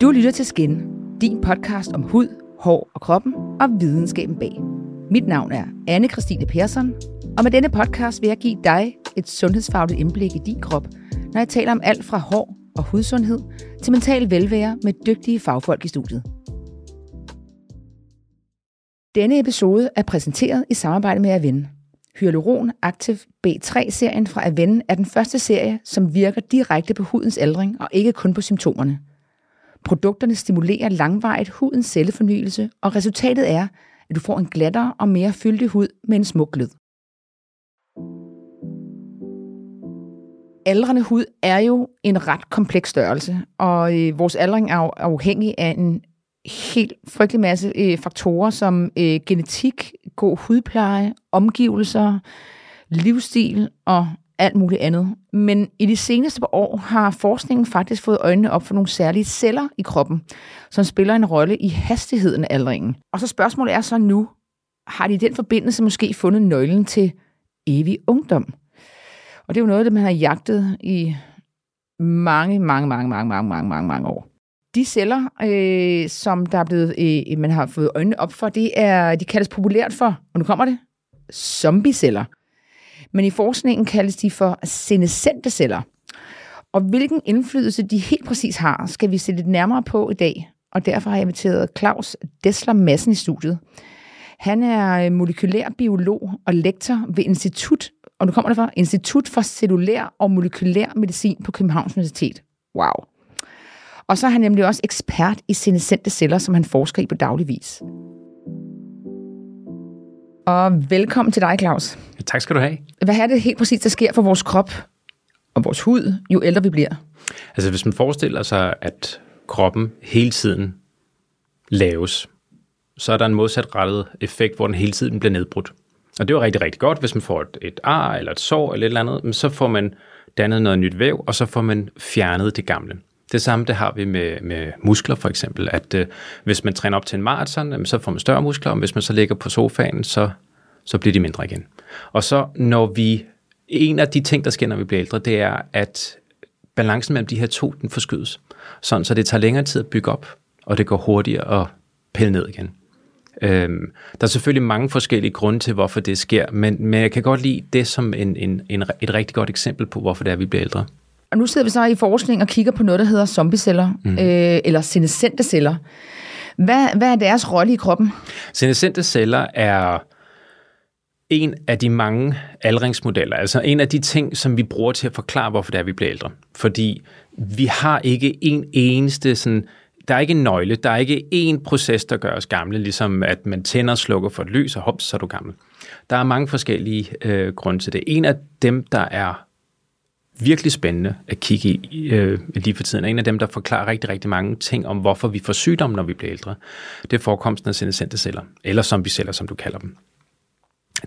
Du lytter til Skin, din podcast om hud, hår og kroppen og videnskaben bag. Mit navn er anne Christine Persson, og med denne podcast vil jeg give dig et sundhedsfagligt indblik i din krop, når jeg taler om alt fra hår og hudsundhed til mental velvære med dygtige fagfolk i studiet. Denne episode er præsenteret i samarbejde med Aven. Hyaluron Active B3-serien fra Aven er den første serie, som virker direkte på hudens ældring og ikke kun på symptomerne. Produkterne stimulerer langvarigt hudens cellefornyelse, og resultatet er, at du får en glattere og mere fyldig hud med en smuk glød. Aldrende hud er jo en ret kompleks størrelse, og øh, vores aldring er afhængig af en helt frygtelig masse øh, faktorer som øh, genetik, god hudpleje, omgivelser, livsstil og alt muligt andet. Men i de seneste par år har forskningen faktisk fået øjnene op for nogle særlige celler i kroppen, som spiller en rolle i hastigheden af aldringen. Og så spørgsmålet er så nu, har de i den forbindelse måske fundet nøglen til evig ungdom? Og det er jo noget, det man har jagtet i mange, mange, mange, mange, mange, mange, mange, mange år. De celler, øh, som der er blevet, øh, man har fået øjnene op for, det er, de kaldes populært for, og nu kommer det, zombieceller. Men i forskningen kaldes de for senescente celler. Og hvilken indflydelse de helt præcis har, skal vi se lidt nærmere på i dag. Og derfor har jeg inviteret Claus Dessler Madsen i studiet. Han er øh, molekylær biolog og lektor ved Institut, og nu kommer det fra, Institut for Cellulær og Molekylær Medicin på Københavns Universitet. Wow. Og så er han nemlig også ekspert i senescente celler, som han forsker i på daglig vis. Og velkommen til dig, Claus. Ja, tak skal du have. Hvad er det helt præcis, der sker for vores krop og vores hud, jo ældre vi bliver? Altså hvis man forestiller sig, at kroppen hele tiden laves, så er der en modsatrettet effekt, hvor den hele tiden bliver nedbrudt. Og det er jo rigtig, rigtig godt, hvis man får et, et ar eller et sår eller et eller andet, men så får man dannet noget nyt væv, og så får man fjernet det gamle. Det samme det har vi med, med muskler for eksempel, at øh, hvis man træner op til en maraton, så får man større muskler, og hvis man så ligger på sofaen, så, så bliver de mindre igen. Og så når vi, en af de ting, der sker, når vi bliver ældre, det er, at balancen mellem de her to, den forskydes. Sådan, så det tager længere tid at bygge op, og det går hurtigere at pille ned igen. Øhm, der er selvfølgelig mange forskellige grunde til, hvorfor det sker, men, men jeg kan godt lide det som en, en, en, et rigtig godt eksempel på, hvorfor det er, at vi bliver ældre. Og nu sidder vi så i forskning og kigger på noget, der hedder zombieceller, mm. øh, eller senescente celler. Hvad, hvad er deres rolle i kroppen? Senescente celler er en af de mange aldringsmodeller, altså en af de ting, som vi bruger til at forklare, hvorfor det er, vi bliver ældre. Fordi vi har ikke en eneste sådan, der er ikke en nøgle, der er ikke én proces, der gør os gamle, ligesom at man tænder og slukker for et lys, og hops, så er du gammel. Der er mange forskellige øh, grunde til det. En af dem, der er virkelig spændende at kigge i øh, lige for tiden. En af dem, der forklarer rigtig, rigtig mange ting om, hvorfor vi får sygdom, når vi bliver ældre. Det er forekomsten af senescente celler, eller zombieceller, som du kalder dem.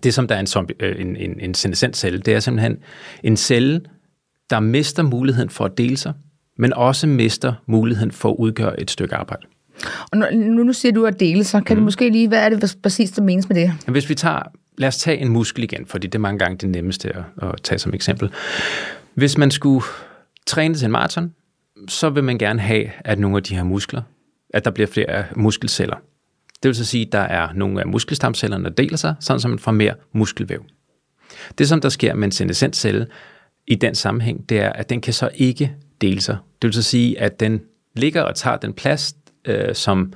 Det, som der er en, zombie, øh, en, en, en senescent celle, det er simpelthen en celle, der mister muligheden for at dele sig, men også mister muligheden for at udgøre et stykke arbejde. Og nu, nu siger du at dele sig. Kan mm. du måske lige, hvad er det præcis, der menes med det? Hvis vi tager, lad os tage en muskel igen, fordi det er mange gange det nemmeste at, at tage som eksempel. Hvis man skulle træne til en maraton, så vil man gerne have, at nogle af de her muskler, at der bliver flere muskelceller. Det vil så sige, at der er nogle af muskelstamcellerne, der deler sig, sådan som man får mere muskelvæv. Det, som der sker med en senescent celle i den sammenhæng, det er, at den kan så ikke dele sig. Det vil så sige, at den ligger og tager den plads, øh, som,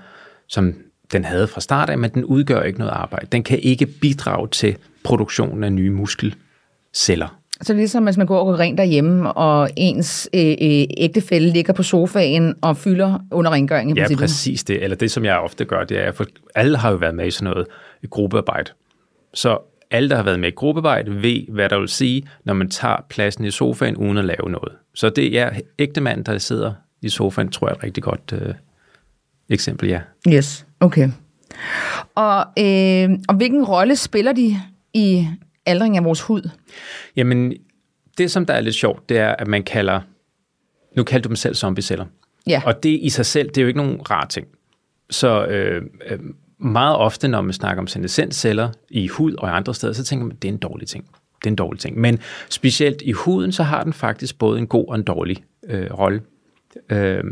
som den havde fra start af, men den udgør ikke noget arbejde. Den kan ikke bidrage til produktionen af nye muskelceller. Så ligesom hvis man går og går rent derhjemme, og ens øh, øh, ægtefælde ligger på sofaen og fylder under rengøringen. Ja, præcis det. Eller det, som jeg ofte gør, det er, for alle har jo været med i sådan noget gruppearbejde. Så alle, der har været med i gruppearbejde, ved, hvad der vil sige, når man tager pladsen i sofaen uden at lave noget. Så det er ægte mand, der sidder i sofaen, tror jeg er et rigtig godt øh, eksempel, ja. Yes, okay. Og, øh, og hvilken rolle spiller de i aldring af vores hud? Jamen, det som der er lidt sjovt, det er, at man kalder, nu kalder du dem selv zombieceller. Ja. Og det i sig selv, det er jo ikke nogen rar ting. Så øh, øh, meget ofte, når man snakker om senescensceller i hud og i andre steder, så tænker man, at det er en dårlig ting. Det er en dårlig ting. Men specielt i huden, så har den faktisk både en god og en dårlig øh, rolle. Øh,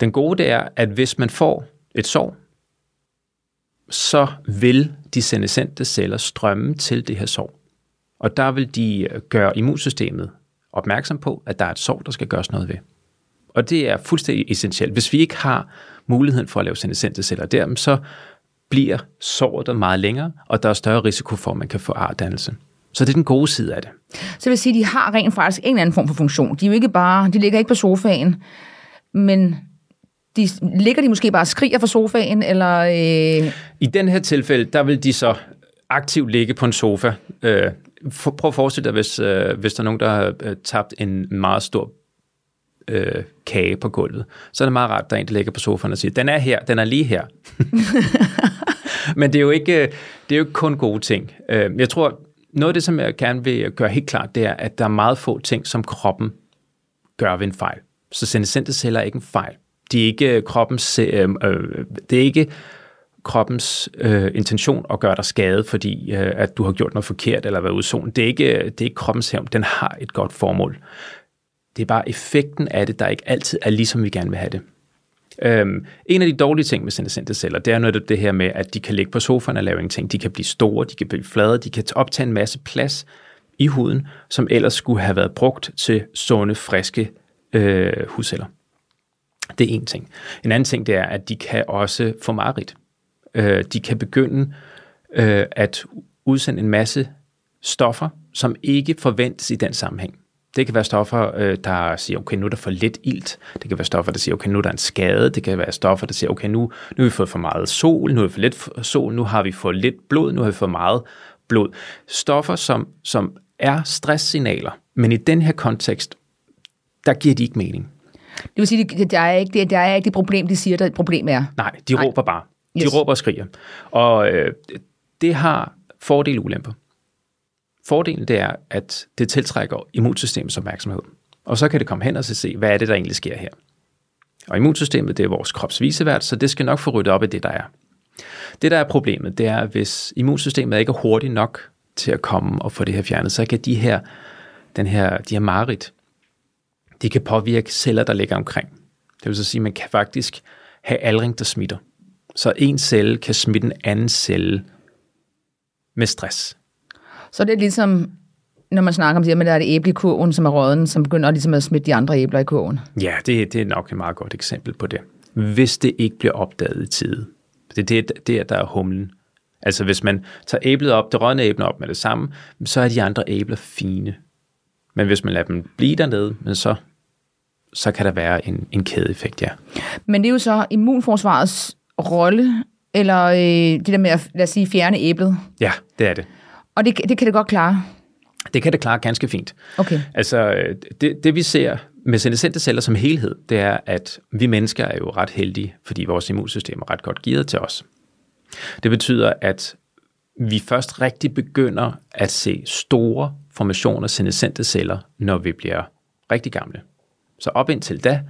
Den gode det er, at hvis man får et sår, så vil de senescente celler strømme til det her sår. Og der vil de øh, gøre immunsystemet opmærksom på, at der er et sår, der skal gøres noget ved. Og det er fuldstændig essentielt. Hvis vi ikke har muligheden for at lave senescente celler der, så bliver såret der meget længere, og der er større risiko for, at man kan få ardannelse. Så det er den gode side af det. Så det vil sige, at de har rent faktisk en eller anden form for funktion. De, er jo ikke bare, de ligger ikke på sofaen, men de, ligger de måske bare og skriger fra sofaen, eller... Øh... I den her tilfælde, der vil de så aktivt ligge på en sofa. Øh, for, prøv at forestille dig, hvis, øh, hvis der er nogen, der har øh, tabt en meget stor øh, kage på gulvet, så er det meget rart, at der er en, der ligger på sofaen og siger, den er her, den er lige her. Men det er, jo ikke, det er jo ikke kun gode ting. Øh, jeg tror, noget af det, som jeg gerne vil gøre helt klart, det er, at der er meget få ting, som kroppen gør ved en fejl. Så senescente celler er ikke en fejl. De er ikke kroppens, øh, øh, det er ikke kroppens øh, intention at gøre dig skade, fordi øh, at du har gjort noget forkert eller været ude. Det er ikke, det er ikke kroppens hævn. Den har et godt formål. Det er bare effekten af det, der ikke altid er ligesom vi gerne vil have det. Øhm, en af de dårlige ting med senescente celler, det er noget det her med, at de kan ligge på sofaen og lave ingenting. De kan blive store, de kan blive flade, de kan optage en masse plads i huden, som ellers skulle have været brugt til sunde, friske øh, hudceller. Det er en ting. En anden ting, det er, at de kan også få mareridt. Øh, de kan begynde øh, at udsende en masse stoffer, som ikke forventes i den sammenhæng. Det kan være stoffer, øh, der siger, okay, nu er der for lidt ilt. Det kan være stoffer, der siger, okay, nu er der en skade. Det kan være stoffer, der siger, okay, nu, nu har vi fået for meget sol, nu har vi for lidt sol, nu har vi fået lidt blod, nu har vi for meget blod. Stoffer, som, som er stresssignaler, men i den her kontekst, der giver de ikke mening. Det vil sige, at der er ikke det, der er ikke det problem, de siger, der et problem er. Nej, de Nej. råber bare. De yes. råber og skriger. Og øh, det har fordele og ulemper. Fordelen det er, at det tiltrækker immunsystemets opmærksomhed. Og så kan det komme hen og se, hvad er det, der egentlig sker her. Og immunsystemet, det er vores krops visevært, så det skal nok få ryddet op i det, der er. Det, der er problemet, det er, hvis immunsystemet ikke er hurtigt nok til at komme og få det her fjernet, så kan de her, den her, de her marit, de kan påvirke celler, der ligger omkring. Det vil så sige, at man kan faktisk have aldring, der smitter. Så en celle kan smitte en anden celle med stress. Så det er ligesom, når man snakker om det, men der er det æble i kurven, som er råden, som begynder ligesom at smitte de andre æbler i kurven. Ja, det, det er nok et meget godt eksempel på det. Hvis det ikke bliver opdaget i tide. Det er det, det, der er humlen. Altså hvis man tager æblet op, det rådne æble op med det samme, så er de andre æbler fine. Men hvis man lader dem blive dernede, men så, så kan der være en, en kædeeffekt, ja. Men det er jo så immunforsvarets rolle, eller øh, det der med at, lad os sige, fjerne æblet. Ja, det er det. Og det, det kan det godt klare? Det kan det klare ganske fint. Okay. Altså, det, det vi ser med senescente celler som helhed, det er, at vi mennesker er jo ret heldige, fordi vores immunsystem er ret godt givet til os. Det betyder, at vi først rigtig begynder at se store formationer af senescente celler, når vi bliver rigtig gamle. Så op indtil da,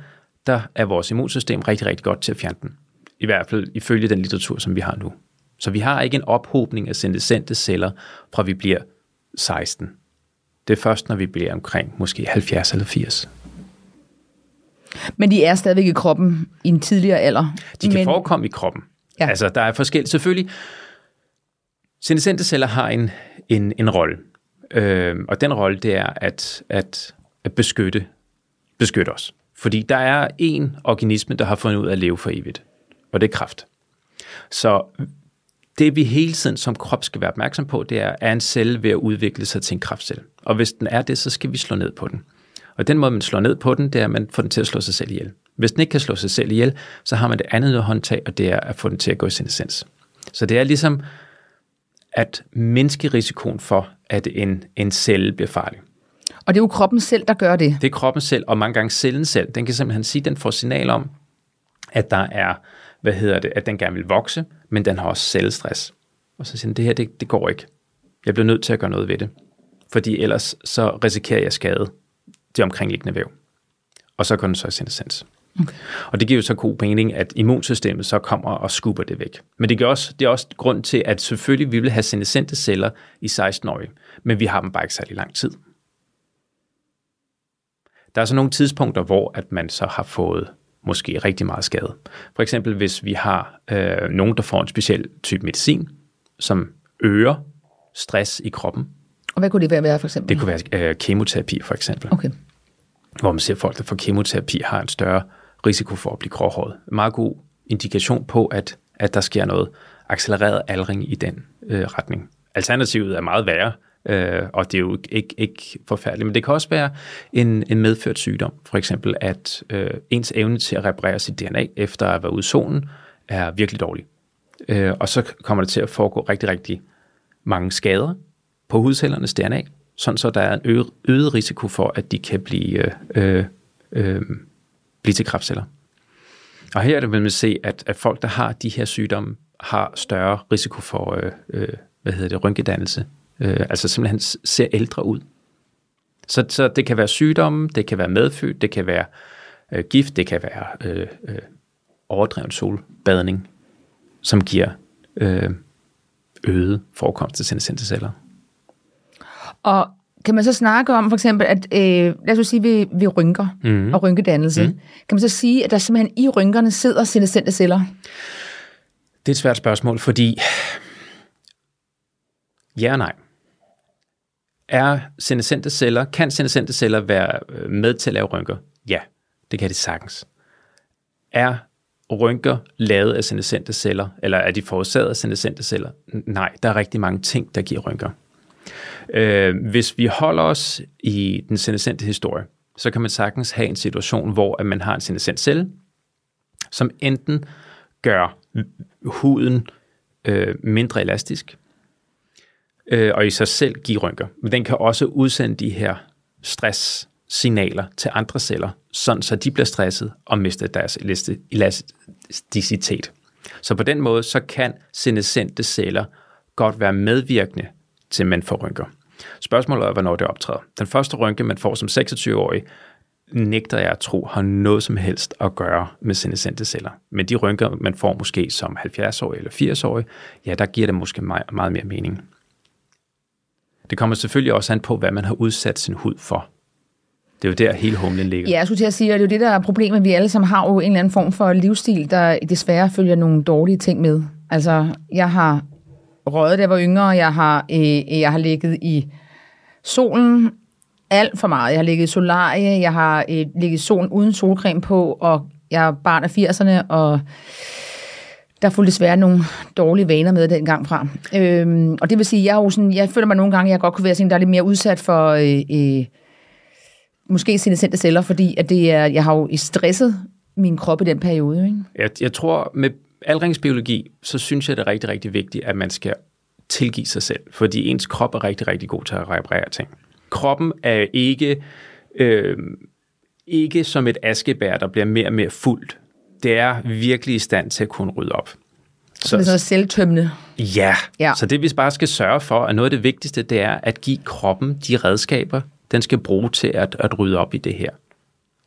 der er vores immunsystem rigtig, rigtig godt til at fjerne den. I hvert fald ifølge den litteratur, som vi har nu. Så vi har ikke en ophobning af senescente celler, fra vi bliver 16. Det er først, når vi bliver omkring måske 70 eller 80. Men de er stadigvæk i kroppen i en tidligere alder? De kan men... forekomme i kroppen. Ja. Altså, der er forskelligt. Selvfølgelig, senescente celler har en, en, en rolle. Øh, og den rolle, det er at, at, at beskytte, beskytte os. Fordi der er en organisme, der har fundet ud af at leve for evigt. Og det er kraft. Så det vi hele tiden som krop skal være opmærksom på, det er, er en celle ved at udvikle sig til en kraftcelle. Og hvis den er det, så skal vi slå ned på den. Og den måde, man slår ned på den, det er, at man får den til at slå sig selv ihjel. Hvis den ikke kan slå sig selv ihjel, så har man det andet håndtag, og det er at få den til at gå i senescens. Så det er ligesom at mindske risikoen for, at en, en celle bliver farlig. Og det er jo kroppen selv, der gør det? Det er kroppen selv, og mange gange cellen selv. Den kan simpelthen sige, at den får signal om, at der er hvad hedder det, at den gerne vil vokse, men den har også selvstress. Og så siger den, det her, det, det går ikke. Jeg bliver nødt til at gøre noget ved det. Fordi ellers så risikerer jeg skade det omkringliggende væv. Og så kan den så sende sens. Okay. Og det giver jo så god mening, at immunsystemet så kommer og skubber det væk. Men det, gør også, det er også grund til, at selvfølgelig vi vil have senescente celler i 16-årige, men vi har dem bare ikke særlig lang tid. Der er så nogle tidspunkter, hvor at man så har fået måske rigtig meget skade. For eksempel hvis vi har øh, nogen, der får en speciel type medicin, som øger stress i kroppen. Og hvad kunne det være, for eksempel? Det kunne være øh, kemoterapi, for eksempel. Okay. Hvor man ser, at folk, der får kemoterapi, har en større risiko for at blive gråhåret. Meget god indikation på, at, at der sker noget accelereret aldring i den øh, retning. Alternativet er meget værre, øh, og det er jo ikke, ikke forfærdeligt, men det kan også være en, en medført sygdom. For eksempel, at øh, ens evne til at reparere sit DNA efter at være ude i solen er virkelig dårlig. Øh, og så kommer det til at foregå rigtig, rigtig mange skader på hudcellernes DNA, sådan så der er en øget, øget risiko for, at de kan blive, øh, øh, øh blive til kræftceller. Og her er det, vil man se, at, at folk, der har de her sygdomme, har større risiko for, øh, øh, hvad hedder det, rynkedannelse. Øh, altså simpelthen ser ældre ud. Så, så det kan være sygdomme, det kan være medfødt, det kan være øh, gift, det kan være øh, øh, overdreven solbadning, som giver øh, øget forekomst af senescente Og kan man så snakke om for eksempel, at øh, lad os sige, vi, vi rynker mm. og rynkedannelse. Mm. Kan man så sige, at der simpelthen i rynkerne sidder senescente celler? Det er et svært spørgsmål, fordi ja og nej. Er senescente celler, kan senescente celler være øh, med til at lave rynker? Ja, det kan de sagtens. Er rynker lavet af senescente celler, eller er de forårsaget af senescente celler? Nej, der er rigtig mange ting, der giver rynker. Øh, hvis vi holder os i den senescente historie, så kan man sagtens have en situation, hvor at man har en senescent celle, som enten gør huden øh, mindre elastisk, øh, og i sig selv give rynker. Men den kan også udsende de her stresssignaler til andre celler, sådan så de bliver stresset og mister deres elasticitet. Så på den måde, så kan senescente celler godt være medvirkende til, at man får rynker. Spørgsmålet er, hvornår det optræder. Den første rynke, man får som 26-årig, nægter jeg at tro har noget som helst at gøre med senescente celler. Men de rynker, man får måske som 70-årig eller 80-årig, ja, der giver det måske meget, meget mere mening. Det kommer selvfølgelig også an på, hvad man har udsat sin hud for. Det er jo der, hele humlen ligger. Ja, jeg skulle til at sige, at det er jo det, der er problemet. Vi alle sammen har jo en eller anden form for livsstil, der desværre følger nogle dårlige ting med. Altså, jeg har røget, da jeg var yngre. Jeg har, øh, jeg har ligget i solen alt for meget. Jeg har ligget i solarie, jeg har øh, ligget i solen uden solcreme på, og jeg er barn af 80'erne, og der fulgte desværre nogle dårlige vaner med dengang fra. Øhm, og det vil sige, jeg, sådan, jeg føler mig nogle gange, jeg godt kunne være sådan, der er lidt mere udsat for øh, øh, måske senescente celler, fordi at det er, jeg har jo stresset min krop i den periode. Ikke? Jeg, jeg tror, med aldringsbiologi, så synes jeg, det er rigtig, rigtig vigtigt, at man skal tilgive sig selv, fordi ens krop er rigtig, rigtig god til at reparere ting. Kroppen er ikke, øh, ikke som et askebær, der bliver mere og mere fuldt. Det er virkelig i stand til at kunne rydde op. Så, det er så selvtømmende. Ja. ja, så det vi bare skal sørge for, at noget af det vigtigste, det er at give kroppen de redskaber, den skal bruge til at, at rydde op i det her.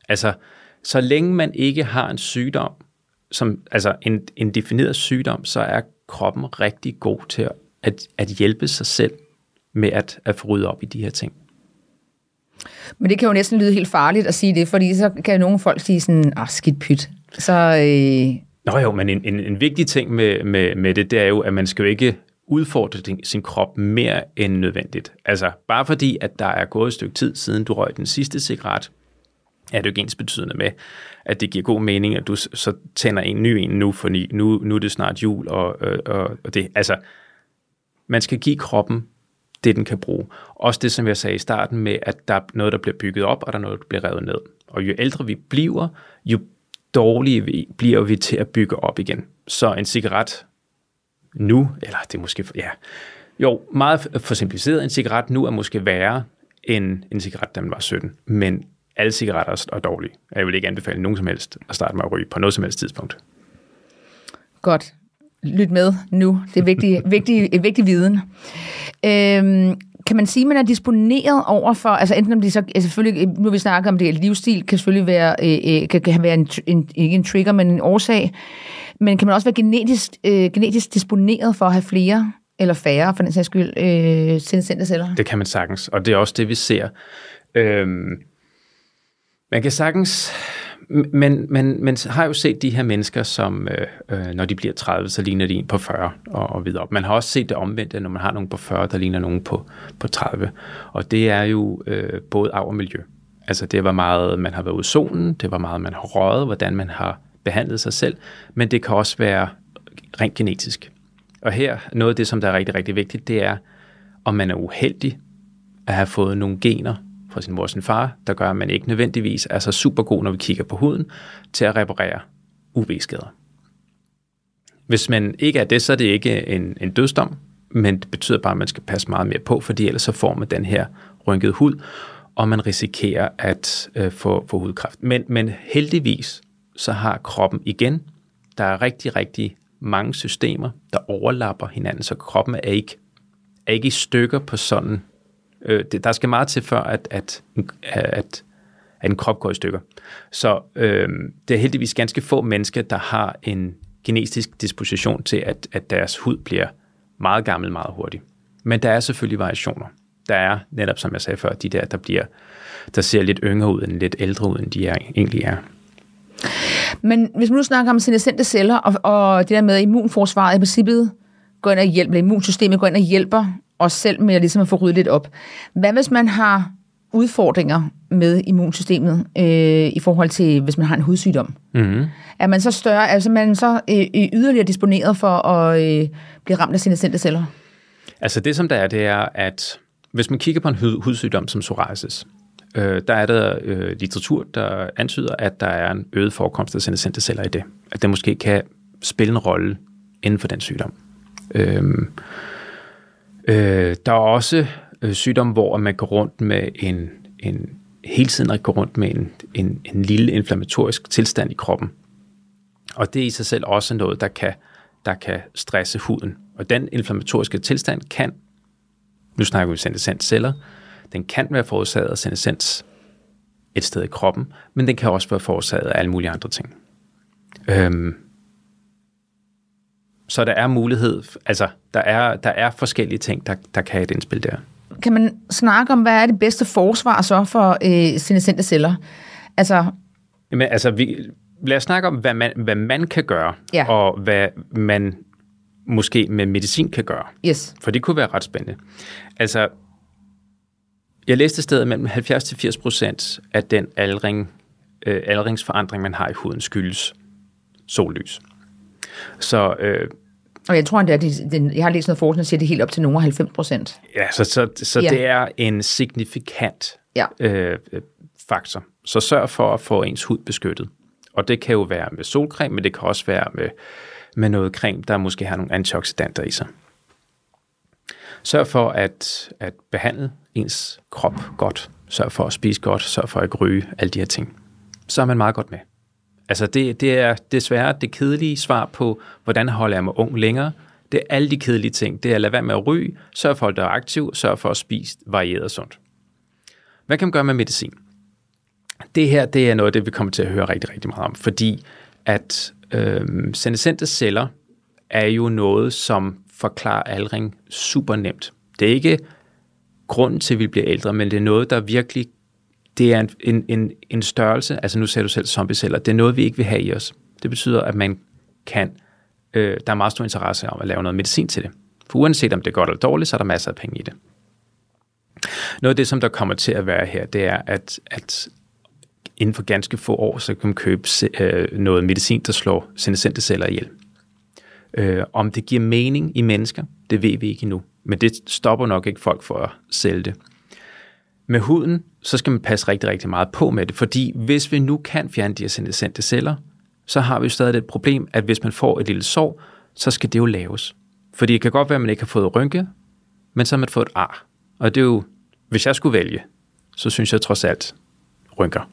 Altså, så længe man ikke har en sygdom, som, altså en, en defineret sygdom, så er kroppen rigtig god til at, at hjælpe sig selv med at, at få ryddet op i de her ting. Men det kan jo næsten lyde helt farligt at sige det, fordi så kan nogle folk sige sådan, ah, skidt pyt. Så, øh... Nå jo, men en, en, en vigtig ting med, med, med det, det er jo, at man skal jo ikke udfordre sin krop mere end nødvendigt. Altså, bare fordi, at der er gået et stykke tid siden du røg den sidste cigaret, er det jo ikke ens betydende med, at det giver god mening, at du så tænder en ny en nu, for nu, nu er det snart jul, og, øh, og, og det, altså, man skal give kroppen det, den kan bruge. Også det, som jeg sagde i starten med, at der er noget, der bliver bygget op, og der er noget, der bliver revet ned. Og jo ældre vi bliver, jo dårlige vi, bliver vi til at bygge op igen. Så en cigaret nu, eller det er måske, ja, jo, meget for simpliceret, en cigaret nu er måske værre end en cigaret, da man var 17. Men alle cigaretter er dårlige. Jeg vil ikke anbefale nogen som helst at starte med at ryge på noget som helst tidspunkt. Godt. Lyt med nu. Det er vigtig, vigtig, vigtig viden. Øhm, kan man sige, at man er disponeret over for, altså enten om de så, altså selvfølgelig, nu vi snakker om det, livsstil kan selvfølgelig være, øh, øh, kan, kan være en, en, ikke en trigger, men en årsag, men kan man også være genetisk, øh, genetisk disponeret for at have flere eller færre, for den sags skyld, øh, sindsendte celler? Det kan man sagtens, og det er også det, vi ser. Øhm, man kan sagtens men, men, men har jo set de her mennesker, som øh, øh, når de bliver 30, så ligner de en på 40 og, og videre op. Man har også set det omvendte, når man har nogen på 40, der ligner nogen på, på 30. Og det er jo øh, både arv og miljø. Altså det var meget, man har været ude i solen, det var meget, man har røget, hvordan man har behandlet sig selv, men det kan også være rent genetisk. Og her, noget af det, som der er rigtig, rigtig vigtigt, det er, om man er uheldig at have fået nogle gener fra sin mor og sin far, der gør, at man ikke nødvendigvis er så super god, når vi kigger på huden, til at reparere UV-skader. Hvis man ikke er det, så er det ikke en, en dødsdom, men det betyder bare, at man skal passe meget mere på, fordi ellers så får man den her rynkede hud, og man risikerer at øh, få, få hudkræft. Men, men heldigvis, så har kroppen igen, der er rigtig, rigtig mange systemer, der overlapper hinanden, så kroppen er ikke, er ikke i stykker på sådan. Øh, det, der skal meget til før, at, at, at, at en krop går i stykker. Så øh, det er heldigvis ganske få mennesker, der har en genetisk disposition til, at, at deres hud bliver meget gammel meget hurtigt. Men der er selvfølgelig variationer. Der er netop, som jeg sagde før, de der, der bliver der ser lidt yngre ud, end lidt ældre ud, end de er, egentlig er. Men hvis man nu snakker om senescente celler, og, og det der med, at immunforsvaret i princippet går ind og hjælper, eller immunsystemet går ind og hjælper os selv med at, ligesom at få ryddet lidt op. Hvad hvis man har udfordringer med immunsystemet øh, i forhold til, hvis man har en hudsygdom? Mm-hmm. Er man så større, altså man så øh, øh, yderligere disponeret for at øh, blive ramt af senescente celler? Altså det, som der er, det er, at hvis man kigger på en hudsygdom som psoriasis, øh, der er der øh, litteratur, der antyder, at der er en øget forekomst af senescente celler i det. At det måske kan spille en rolle inden for den sygdom. Øh, øh, der er også øh, sygdomme, hvor man går rundt med en, en hele tiden går rundt med en, en, en lille inflammatorisk tilstand i kroppen. Og det er i sig selv også noget, der kan, der kan stresse huden. Og den inflammatoriske tilstand kan, nu snakker vi senescensceller, den kan være forårsaget af senescens et sted i kroppen, men den kan også være forårsaget af alle mulige andre ting. Øhm, så der er mulighed, altså der er, der er forskellige ting, der, der kan have et indspil der. Kan man snakke om, hvad er det bedste forsvar så for øh, senescente celler? Altså, Jamen, altså vi, lad os snakke om, hvad man, hvad man kan gøre, ja. og hvad man måske med medicin kan gøre. Yes. For det kunne være ret spændende. Altså, jeg læste stedet mellem 70-80 procent af den aldring, øh, aldringsforandring, man har i huden, skyldes sollys. Så, øh, og jeg tror, at det er, jeg har læst noget forskning, der siger, at det er helt op til nogle 90 procent. Ja, så, så, så ja. det er en signifikant ja. øh, faktor. Så sørg for at få ens hud beskyttet. Og det kan jo være med solcreme, men det kan også være med, med noget creme, der måske har nogle antioxidanter i sig. Sørg for at, at behandle ens krop godt. Sørg for at spise godt. Sørg for at ryge. Alle de her ting. Så er man meget godt med. Altså det, det er desværre det kedelige svar på, hvordan holder jeg mig ung længere. Det er alle de kedelige ting. Det er at lade være med at ryge, sørg for at være aktiv, sørg for at spise varieret og sundt. Hvad kan man gøre med medicin? Det her det er noget det, vi kommer til at høre rigtig, rigtig meget om, fordi at øh, senescente celler er jo noget, som forklarer aldring super nemt. Det er ikke grunden til, at vi bliver ældre, men det er noget, der virkelig det er en, en, en, en størrelse, altså nu ser du selv zombieceller, det er noget, vi ikke vil have i os. Det betyder, at man kan, øh, der er meget stor interesse om at lave noget medicin til det. For uanset om det er godt eller dårligt, så er der masser af penge i det. Noget af det, som der kommer til at være her, det er, at, at inden for ganske få år, så kan man købe øh, noget medicin, der slår senescente celler ihjel. Øh, om det giver mening i mennesker, det ved vi ikke endnu. Men det stopper nok ikke folk for at sælge det. Med huden, så skal man passe rigtig, rigtig meget på med det, fordi hvis vi nu kan fjerne de her senescente celler, så har vi jo stadig et problem, at hvis man får et lille sår, så skal det jo laves. Fordi det kan godt være, at man ikke har fået rynke, men så har man fået et ar. Og det er jo, hvis jeg skulle vælge, så synes jeg trods alt rynker.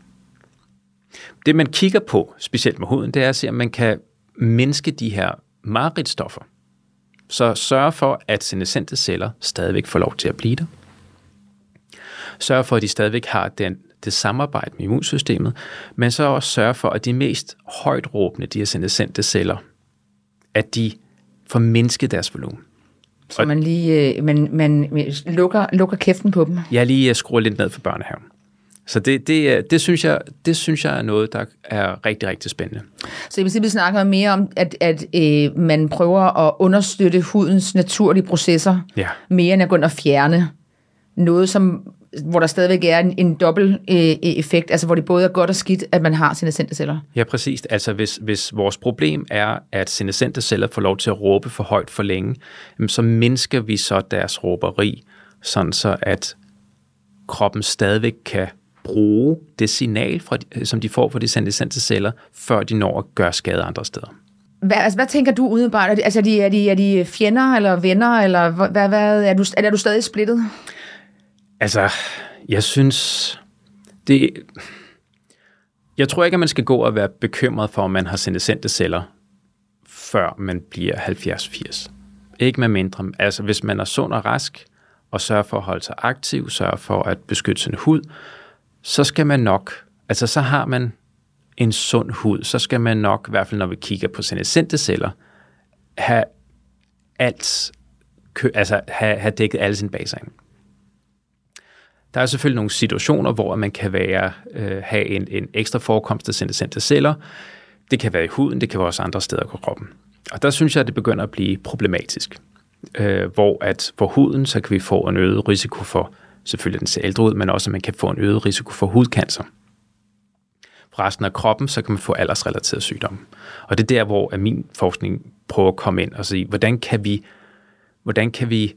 Det man kigger på, specielt med huden, det er at se, om man kan mindske de her maritstoffer. Så sørg for, at senescente celler stadigvæk får lov til at blive der. Sørg for, at de stadigvæk har den, det samarbejde med immunsystemet, men så også sørge for, at de mest højt råbende, senescente celler, at de får mindsket deres volumen. Så man lige øh, man, man lukker, lukker kæften på dem? Jeg lige skruer lidt ned for børnehaven. Så det, det, det, synes jeg, det synes jeg er noget, der er rigtig, rigtig spændende. Så i princippet snakker mere om, at, at øh, man prøver at understøtte hudens naturlige processer, Ja. mere end at gå ind og fjerne noget, som, hvor der stadigvæk er en, en dobbelt øh, effekt, altså hvor det både er godt og skidt, at man har sine celler. Ja, præcis. Altså hvis, hvis vores problem er, at senescente celler får lov til at råbe for højt for længe, så mindsker vi så deres råberi, sådan så at kroppen stadigvæk kan bruge det signal, fra, som de får fra de senescente celler, før de når at gøre skade andre steder. Hvad, altså, hvad tænker du de, altså, er de, er, de, er de fjender eller venner, eller hvad, hvad, er, du, er du stadig splittet? Altså, jeg synes, det... Jeg tror ikke, at man skal gå og være bekymret for, om man har senescente celler, før man bliver 70-80. Ikke med mindre. Altså, hvis man er sund og rask, og sørger for at holde sig aktiv, sørger for at beskytte sin hud, så skal man nok, altså så har man en sund hud, så skal man nok, i hvert fald når vi kigger på senescente celler, have alt, kø- altså have, have dækket alle sine baser ind. Der er selvfølgelig nogle situationer, hvor man kan være, øh, have en, en ekstra forekomst af sendesendte celler. Det kan være i huden, det kan være også andre steder på kroppen. Og der synes jeg, at det begynder at blive problematisk. Øh, hvor at for huden, så kan vi få en øget risiko for, selvfølgelig den ser ældre ud, men også at man kan få en øget risiko for hudcancer. For resten af kroppen, så kan man få aldersrelateret sygdomme. Og det er der, hvor min forskning prøver at komme ind og sige, hvordan kan vi, hvordan kan vi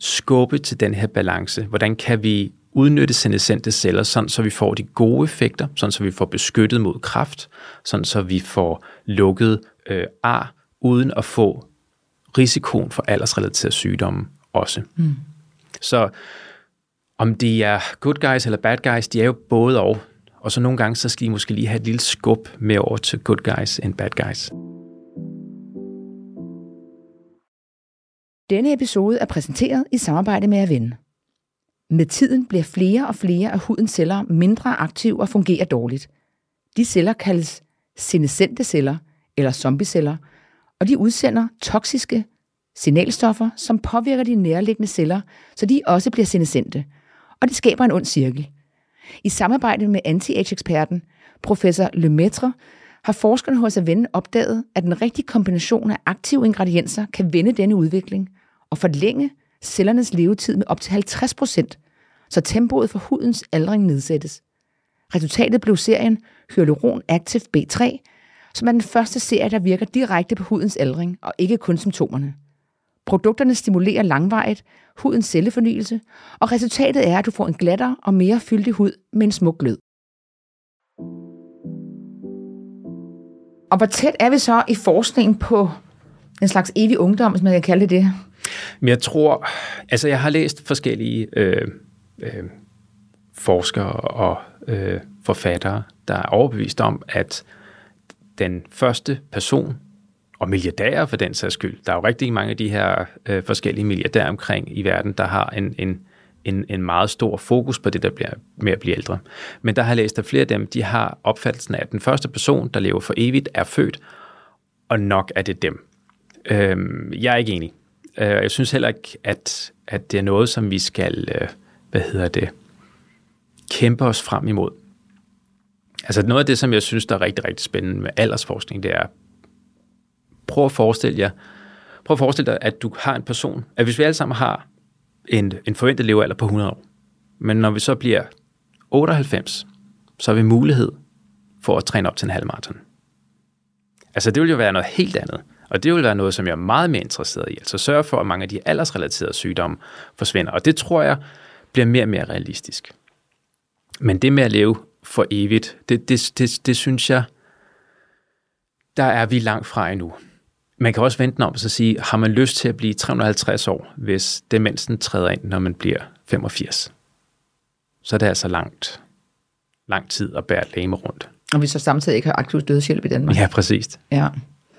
skubbe til den her balance? Hvordan kan vi udnytte senescente celler, sådan så vi får de gode effekter, sådan så vi får beskyttet mod kræft, sådan så vi får lukket øh, ar, uden at få risikoen for aldersrelaterede sygdomme også. Mm. Så om de er good guys eller bad guys, de er jo både og. Og så nogle gange, så skal de måske lige have et lille skub med over til good guys end bad guys. Denne episode er præsenteret i samarbejde med Aven. Med tiden bliver flere og flere af hudens celler mindre aktive og fungerer dårligt. De celler kaldes senescente celler eller zombieceller, og de udsender toksiske signalstoffer, som påvirker de nærliggende celler, så de også bliver senescente, og det skaber en ond cirkel. I samarbejde med anti-age-eksperten, professor Lemaitre, har forskerne hos Aven opdaget, at den rigtige kombination af aktive ingredienser kan vende denne udvikling og forlænge cellernes levetid med op til 50 procent, så tempoet for hudens aldring nedsættes. Resultatet blev serien Hyaluron Active B3, som er den første serie, der virker direkte på hudens aldring og ikke kun symptomerne. Produkterne stimulerer langvarigt hudens cellefornyelse, og resultatet er, at du får en glattere og mere fyldig hud med en smuk glød. Og hvor tæt er vi så i forskningen på en slags evig ungdom, hvis man kan kalde det det? Men jeg tror, altså jeg har læst forskellige øh, øh, forskere og øh, forfattere, der er overbevist om, at den første person, og milliardærer for den sags skyld, der er jo rigtig mange af de her øh, forskellige milliardærer omkring i verden, der har en, en, en, en meget stor fokus på det, der bliver med at blive ældre. Men der har jeg læst, at flere af dem, de har opfattelsen af, at den første person, der lever for evigt, er født, og nok er det dem. Øhm, jeg er ikke enig. Øh, Jeg synes heller ikke, at, at det er noget, som vi skal, øh, hvad hedder det, kæmpe os frem imod. Altså noget af det, som jeg synes, der er rigtig, rigtig spændende med aldersforskning, det er, prøv at forestille jer, prøv at forestille dig, at du har en person, at hvis vi alle sammen har en, en forventet levealder på 100 år, men når vi så bliver 98, så har vi mulighed for at træne op til en halvmarathon. Altså det vil jo være noget helt andet. Og det vil være noget, som jeg er meget mere interesseret i. Altså sørge for, at mange af de aldersrelaterede sygdomme forsvinder. Og det tror jeg bliver mere og mere realistisk. Men det med at leve for evigt, det, det, det, det synes jeg, der er vi langt fra endnu. Man kan også vente den om og så sige, har man lyst til at blive 350 år, hvis demensen træder ind, når man bliver 85? Så er det altså langt, lang tid at bære læme rundt. Og vi så samtidig ikke har aktiv dødshjælp i Danmark. Ja, præcis. ja.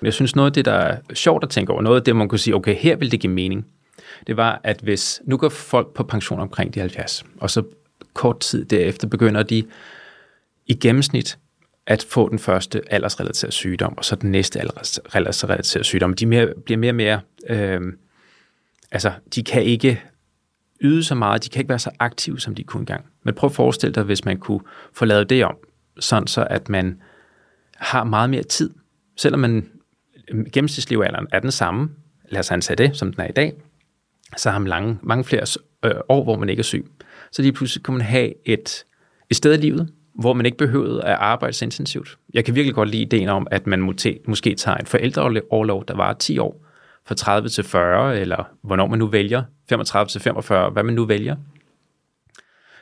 Jeg synes, noget af det, der er sjovt at tænke over, noget af det, man kunne sige, okay, her vil det give mening, det var, at hvis nu går folk på pension omkring de 70, og så kort tid derefter begynder de i gennemsnit at få den første aldersrelaterede sygdom, og så den næste aldersrelaterede sygdom. De mere, bliver mere og mere, øh, altså de kan ikke yde så meget, de kan ikke være så aktive, som de kunne engang. Men prøv at forestille dig, hvis man kunne få lavet det om, sådan så at man har meget mere tid. Selvom man gennemsnitslevealderen er den samme, lad os antage det, som den er i dag, så har man lange, mange flere øh, år, hvor man ikke er syg. Så lige pludselig kan man have et, et sted i livet, hvor man ikke behøvede at arbejde så intensivt. Jeg kan virkelig godt lide ideen om, at man måske, måske tager en forældreoverlov, der var 10 år, fra 30 til 40, eller hvornår man nu vælger, 35 til 45, hvad man nu vælger.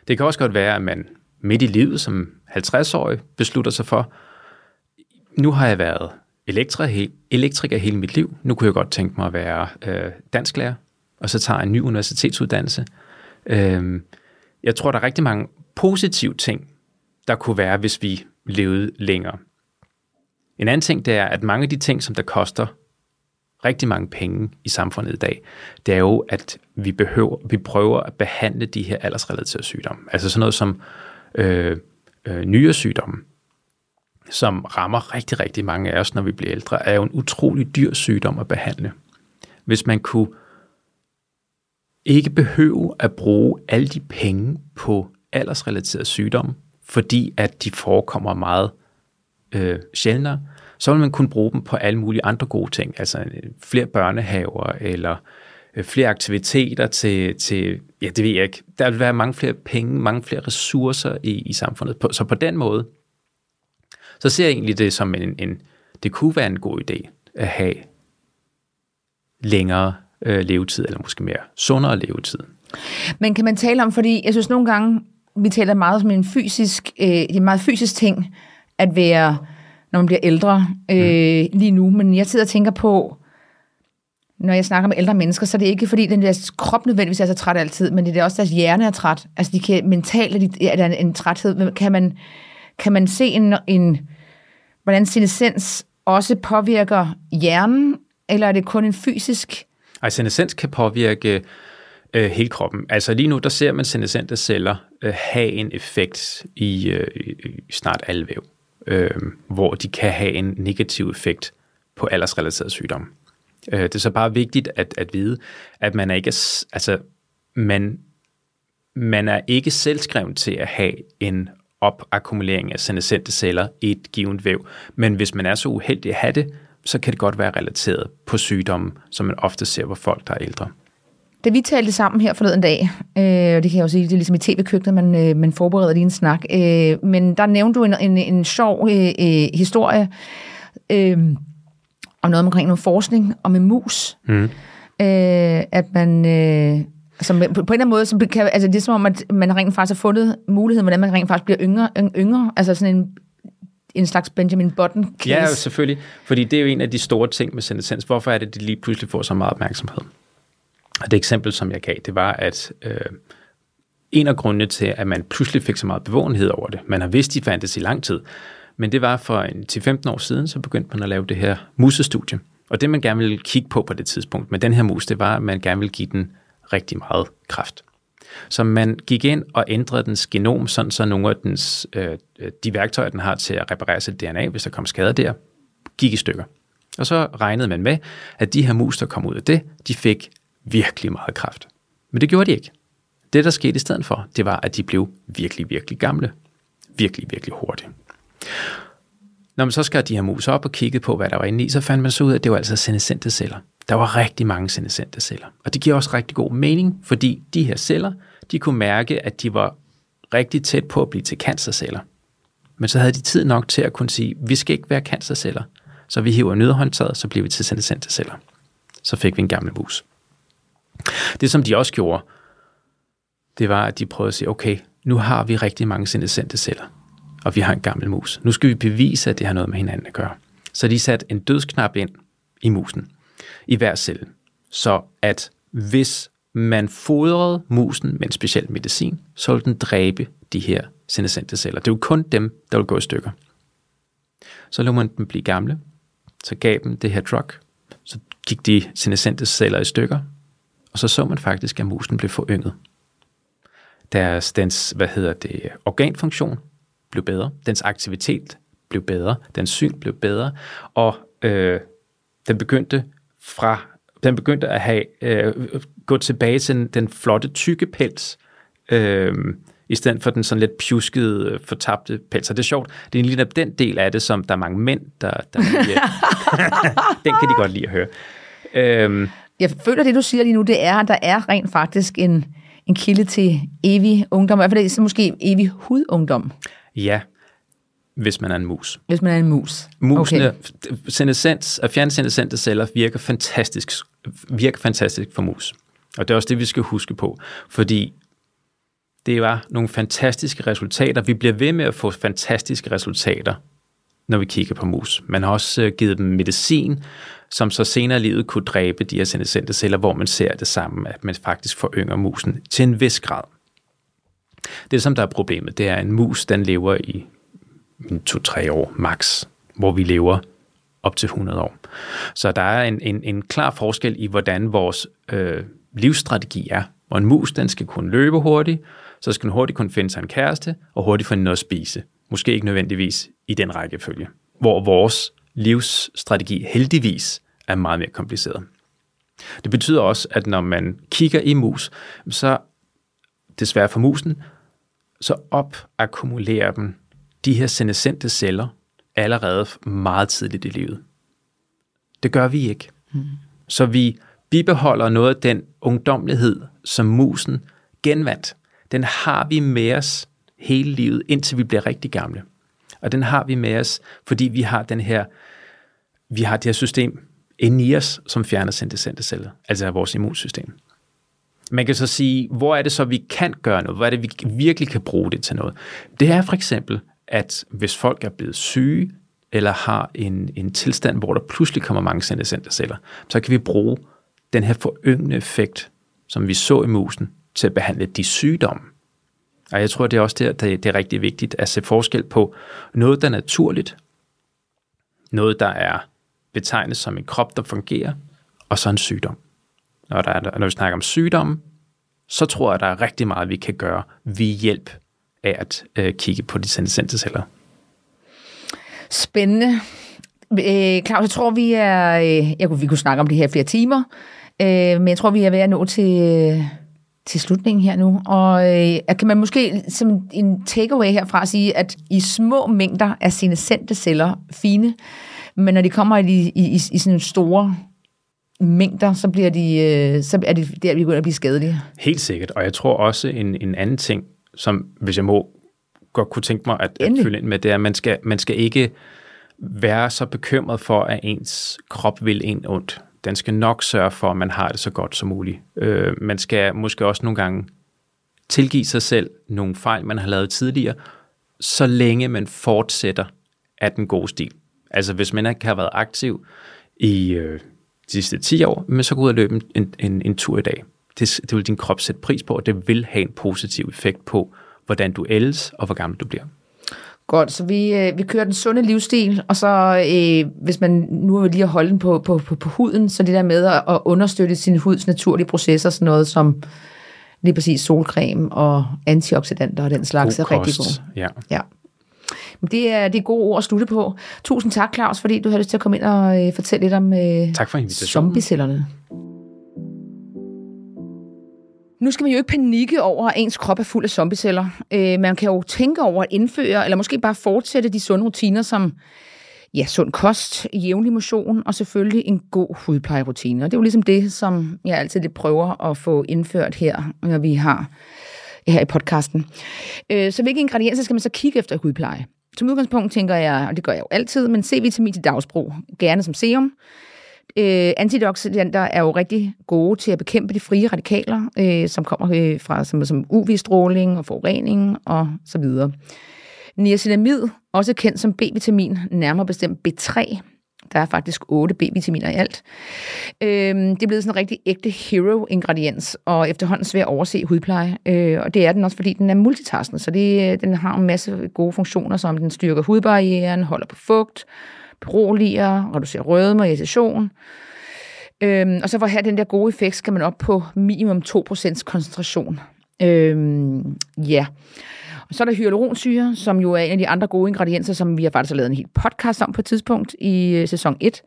Det kan også godt være, at man midt i livet som 50-årig beslutter sig for, nu har jeg været elektriker, elektriker hele mit liv, nu kunne jeg godt tænke mig at være øh, dansklærer, og så tager jeg en ny universitetsuddannelse. Øh, jeg tror, der er rigtig mange positive ting, der kunne være, hvis vi levede længere. En anden ting, det er, at mange af de ting, som der koster rigtig mange penge i samfundet i dag, det er jo, at vi, behøver, vi prøver at behandle de her aldersrelaterede sygdomme. Altså sådan noget som øh, øh, nyresygdomme, som rammer rigtig, rigtig mange af os, når vi bliver ældre, er jo en utrolig dyr sygdom at behandle. Hvis man kunne ikke behøve at bruge alle de penge på aldersrelateret sygdom, fordi at de forekommer meget øh, sjældnere, så vil man kunne bruge dem på alle mulige andre gode ting, altså øh, flere børnehaver eller øh, flere aktiviteter til, til, ja det ved jeg ikke, der vil være mange flere penge, mange flere ressourcer i, i samfundet. Så på den måde, så ser jeg egentlig det som en, en det kunne være en god idé at have længere øh, levetid, eller måske mere sundere levetid. Men kan man tale om, fordi jeg synes nogle gange, vi taler meget som en fysisk, øh, en meget fysisk ting, at være, når man bliver ældre øh, mm. lige nu, men jeg sidder og tænker på, når jeg snakker med ældre mennesker, så er det ikke fordi, den deres krop nødvendigvis er så træt altid, men det er også deres hjerne er træt. Altså de kan mentalt er der en, en træthed. Kan man, kan man se en, en hvordan senescens også påvirker hjernen, eller er det kun en fysisk? Ej, senescens kan påvirke øh, hele kroppen. Altså lige nu, der ser man senescente celler øh, have en effekt i, øh, i snart alle væv, øh, hvor de kan have en negativ effekt på aldersrelateret sygdom. Øh, det er så bare vigtigt at, at vide, at man er ikke, altså, man, man er ikke selvskrevet til at have en opakkumulering af senescente celler i et givet væv. Men hvis man er så uheldig at have det, så kan det godt være relateret på sygdomme, som man ofte ser på folk, der er ældre. Da vi talte sammen her forleden dag, øh, og det kan jeg jo sige, det er ligesom i tv-køkkenet, man, øh, man forbereder lige en snak, øh, men der nævnte du en, en, en sjov øh, øh, historie øh, om noget omkring noget forskning om en mus. Mm. Øh, at man... Øh, Altså, som på, på en eller anden måde, som kan, altså det er som om, at man rent faktisk har fundet muligheden, hvordan man rent faktisk bliver yngre, yngre altså sådan en, en slags Benjamin Button case. Ja, jo, selvfølgelig. Fordi det er jo en af de store ting med senescens. Hvorfor er det, det lige pludselig får så meget opmærksomhed? Og det eksempel, som jeg gav, det var, at øh, en af grundene til, at man pludselig fik så meget bevågenhed over det, man har vidst, de fandtes i lang tid, men det var for en 10-15 år siden, så begyndte man at lave det her musestudie. Og det, man gerne ville kigge på på det tidspunkt med den her mus, det var, at man gerne ville give den rigtig meget kraft. Så man gik ind og ændrede dens genom, sådan så nogle af dens, øh, øh de værktøjer, den har til at reparere sit DNA, hvis der kom skader der, gik i stykker. Og så regnede man med, at de her mus, der kom ud af det, de fik virkelig meget kraft. Men det gjorde de ikke. Det, der skete i stedet for, det var, at de blev virkelig, virkelig gamle. Virkelig, virkelig hurtigt. Når man så skar de her mus op og kiggede på, hvad der var inde i, så fandt man så ud af, at det var altså senescente celler. Der var rigtig mange senescente celler. Og det giver også rigtig god mening, fordi de her celler, de kunne mærke, at de var rigtig tæt på at blive til cancerceller. Men så havde de tid nok til at kunne sige, vi skal ikke være cancerceller. Så vi hiver nødhåndtaget, så bliver vi til senescente celler. Så fik vi en gammel mus. Det, som de også gjorde, det var, at de prøvede at sige, okay, nu har vi rigtig mange senescente celler, og vi har en gammel mus. Nu skal vi bevise, at det har noget med hinanden at gøre. Så de satte en dødsknap ind i musen, i hver celle, så at hvis man fodrede musen med en speciel medicin, så ville den dræbe de her senescente celler. Det er jo kun dem, der vil gå i stykker. Så lå man dem blive gamle, så gav dem det her drug, så gik de senescente celler i stykker, og så så man faktisk, at musen blev forynget. Deres, dens, hvad hedder det, organfunktion blev bedre, dens aktivitet blev bedre, dens syn blev bedre, og øh, den begyndte fra, den begyndte at have, øh, gå tilbage til den, den flotte, tykke pels, øh, i stedet for den sådan lidt pjuskede, øh, fortabte pels. Og det er sjovt, det er lige den del af det, som der er mange mænd, der... der den kan de godt lide at høre. Øh, Jeg føler, det du siger lige nu, det er, at der er rent faktisk en, en kilde til evig ungdom, i hvert fald så måske evig hudungdom. Ja, hvis man er en mus. Hvis man er en mus. Musene, okay. senescens, at fjerne senescente celler virker fantastisk, virker fantastisk for mus. Og det er også det, vi skal huske på. Fordi det var nogle fantastiske resultater. Vi bliver ved med at få fantastiske resultater, når vi kigger på mus. Man har også øh, givet dem medicin, som så senere i livet kunne dræbe de her senescente celler, hvor man ser det samme, at man faktisk forøger musen til en vis grad. Det, som der er problemet, det er, at en mus, den lever i to-tre år max, hvor vi lever op til 100 år. Så der er en, en, en klar forskel i, hvordan vores øh, livsstrategi er. Hvor en mus, den skal kunne løbe hurtigt, så skal den hurtigt kunne finde sig en kæreste, og hurtigt finde noget at spise. Måske ikke nødvendigvis i den rækkefølge. Hvor vores livsstrategi heldigvis er meget mere kompliceret. Det betyder også, at når man kigger i mus, så desværre for musen, så opakkumulerer dem de her senescente celler allerede meget tidligt i livet. Det gør vi ikke. Mm. Så vi bibeholder noget af den ungdomlighed, som musen genvandt. Den har vi med os hele livet, indtil vi bliver rigtig gamle. Og den har vi med os, fordi vi har den her, vi har det her system inde i os, som fjerner senescente celler, altså vores immunsystem. Man kan så sige, hvor er det så, vi kan gøre noget? Hvor er det, vi virkelig kan bruge det til noget? Det er for eksempel, at hvis folk er blevet syge, eller har en, en tilstand, hvor der pludselig kommer mange senescente celler, så kan vi bruge den her foryngende effekt, som vi så i musen, til at behandle de sygdomme. Og jeg tror, det er også der, det, det er rigtig vigtigt at se forskel på noget, der er naturligt, noget, der er betegnet som en krop, der fungerer, og så en sygdom. Når, der er, når vi snakker om sygdomme, så tror jeg, der er rigtig meget, vi kan gøre ved hjælp af at øh, kigge på de senescente celler. Spændende. Øh, Claus, jeg tror, vi er... Øh, jeg kunne, vi kunne snakke om det her flere timer, øh, men jeg tror, vi er ved at nå til, øh, til slutningen her nu. Og øh, kan man måske som en takeaway herfra sige, at i små mængder er senescente celler fine, men når de kommer i, i, i, i sådan store mængder, så, bliver de, øh, så er det der, vi begynder at blive skadelige. Helt sikkert, og jeg tror også en, en anden ting, som hvis jeg må godt kunne tænke mig at, at følge ind med, det er, at man skal, man skal ikke være så bekymret for, at ens krop vil en ondt. Den skal nok sørge for, at man har det så godt som muligt. Øh, man skal måske også nogle gange tilgive sig selv nogle fejl, man har lavet tidligere, så længe man fortsætter af den gode stil. Altså hvis man ikke har været aktiv i øh, de sidste 10 år, men så gå ud og løbe en, en, en tur i dag. Det, det vil din krop sætte pris på, og det vil have en positiv effekt på, hvordan du ældes og hvor gammel du bliver. Godt, så vi, øh, vi kører den sunde livsstil, og så øh, hvis man nu vil lige at holde den på, på, på, på huden, så det der med at, at understøtte sin huds naturlige processer, sådan noget som lige præcis solcreme og antioxidanter og den slags god er rigtig god. Ja. ja. Det er, det er gode ord at slutte på. Tusind tak, Claus, fordi du havde lyst til at komme ind og øh, fortælle lidt om øh, tak for zombiecellerne. Nu skal man jo ikke panikke over, at ens krop er fuld af zombieceller. Øh, man kan jo tænke over at indføre, eller måske bare fortsætte de sunde rutiner, som ja, sund kost, jævnlig motion og selvfølgelig en god hudplejerutine. Og det er jo ligesom det, som jeg altid lidt prøver at få indført her, når vi har her i podcasten. Øh, så hvilke ingredienser skal man så kigge efter i hudpleje? Som udgangspunkt tænker jeg, og det gør jeg jo altid, men C-vitamin til dagsbrug, gerne som serum. Øh, antioxidanter er jo rigtig gode til at bekæmpe de frie radikaler, øh, som kommer øh, fra som, som UV-stråling og forurening og så videre. Niacinamid, også kendt som B-vitamin, nærmere bestemt B3, der er faktisk 8 B-vitaminer i alt. Øh, det er blevet sådan en rigtig ægte hero-ingrediens, og efterhånden svær at overse hudpleje. Øh, og det er den også, fordi den er multitaskende, så det, øh, den har en masse gode funktioner, som den styrker hudbarrieren, holder på fugt, beroliger, reducerer rødme og irritation. Øhm, og så for at have den der gode effekt, skal man op på minimum 2% koncentration. Øhm, ja. Og så er der hyaluronsyre, som jo er en af de andre gode ingredienser, som vi har faktisk lavet en helt podcast om på et tidspunkt i øh, sæson 1.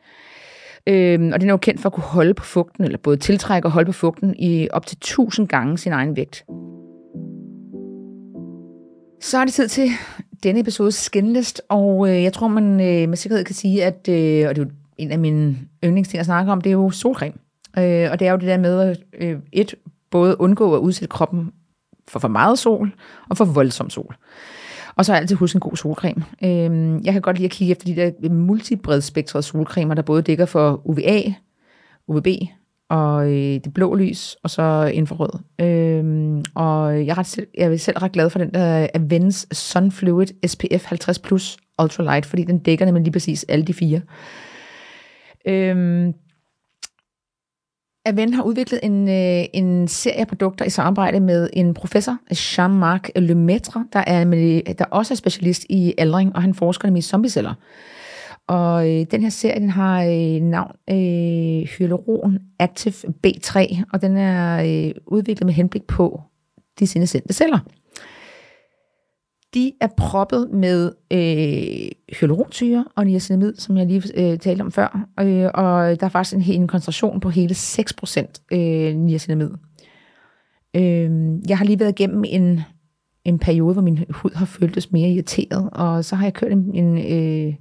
Øhm, og den er jo kendt for at kunne holde på fugten, eller både tiltrække og holde på fugten i op til 1000 gange sin egen vægt. Så er det tid til denne episodes skinlist, og øh, jeg tror, man øh, med sikkerhed kan sige, at, øh, og det er jo en af mine yndlingsting at snakke om, det er jo solcreme. Øh, og det er jo det der med at øh, et, både undgå at udsætte kroppen for for meget sol og for voldsom sol. Og så altid huske en god solcreme. Øh, jeg kan godt lide at kigge efter de der multibredspektrede solcremer, der både dækker for UVA, UVB og øh, det blå lys, og så infrarød. Øhm, og jeg er, ret selv, jeg er selv ret glad for den der Avens Sun Fluid SPF 50 Plus Ultralight, fordi den dækker nemlig lige præcis alle de fire. Øhm, Aven har udviklet en, øh, en serie af produkter i samarbejde med en professor, Jean-Marc Lemaitre, der, er med, der også er specialist i aldring, og han forsker nemlig i zombieceller. Og øh, den her serie, den har øh, navn øh, Hyaluron Active B3, og den er øh, udviklet med henblik på de sendte celler. De er proppet med øh, hyaluronsyre og niacinamid, som jeg lige øh, talte om før. Øh, og der er faktisk en, en koncentration på hele 6% øh, niacinamid. Øh, jeg har lige været igennem en, en periode, hvor min hud har føltes mere irriteret, og så har jeg kørt en, en øh,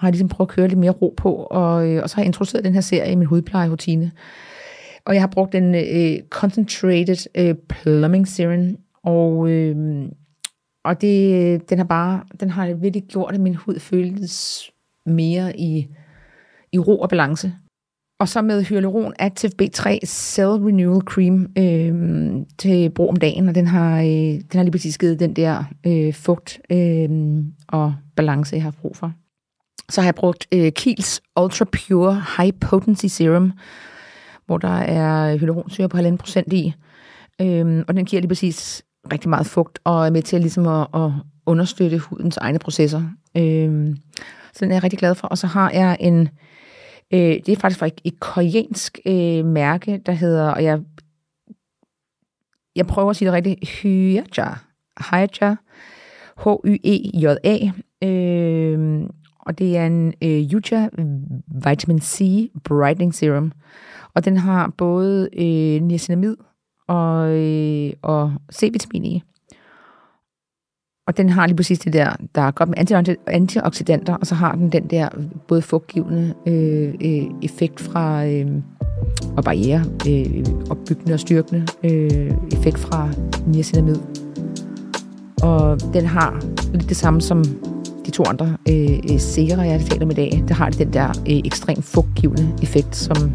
har jeg ligesom prøvet at køre lidt mere ro på, og, øh, og så har jeg introduceret den her serie i min hudplejerutine. Og jeg har brugt en øh, Concentrated øh, Plumbing Serum, og, øh, og det, den har bare, den har virkelig gjort, at min hud føles mere i, i ro og balance. Og så med Hyaluron Active B3 Cell Renewal Cream øh, til brug om dagen, og den har, øh, den har lige præcis givet den der øh, fugt øh, og balance, jeg har brug for. Så har jeg brugt øh, Kiels Ultra Pure High Potency Serum, hvor der er hyaluronsyre på 1,5 procent i. Øhm, og den giver lige præcis rigtig meget fugt, og er med til ligesom at, at understøtte hudens egne processer. Øhm, så den er jeg rigtig glad for. Og så har jeg en, øh, det er faktisk fra et, et koreansk øh, mærke, der hedder, og jeg, jeg prøver at sige det rigtigt, Hyaja. Hyaja. H-Y-E-J-A. Øh, og det er en øh, Yuja Vitamin C Brightening Serum. Og den har både øh, niacinamid og, øh, og C-vitamin i. Og den har lige præcis det der, der er godt med antioxidanter, og så har den den der både fugtgivende øh, øh, effekt fra øh, og barriere, øh, opbyggende og styrkende øh, effekt fra niacinamid. Og den har lidt det samme som de to andre øh, øh sikre, jeg taler om i dag, der har det den der øh, ekstremt fugtgivende effekt, som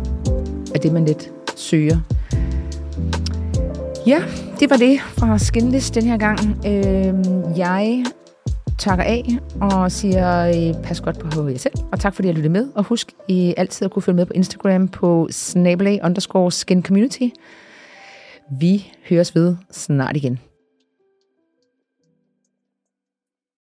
er det, man lidt søger. Ja, det var det fra Skinlist den her gang. Øh, jeg takker af og siger øh, pas godt på jer selv, og tak fordi I lyttede med. Og husk I altid at kunne følge med på Instagram på snabelag underscore skin community. Vi høres ved snart igen.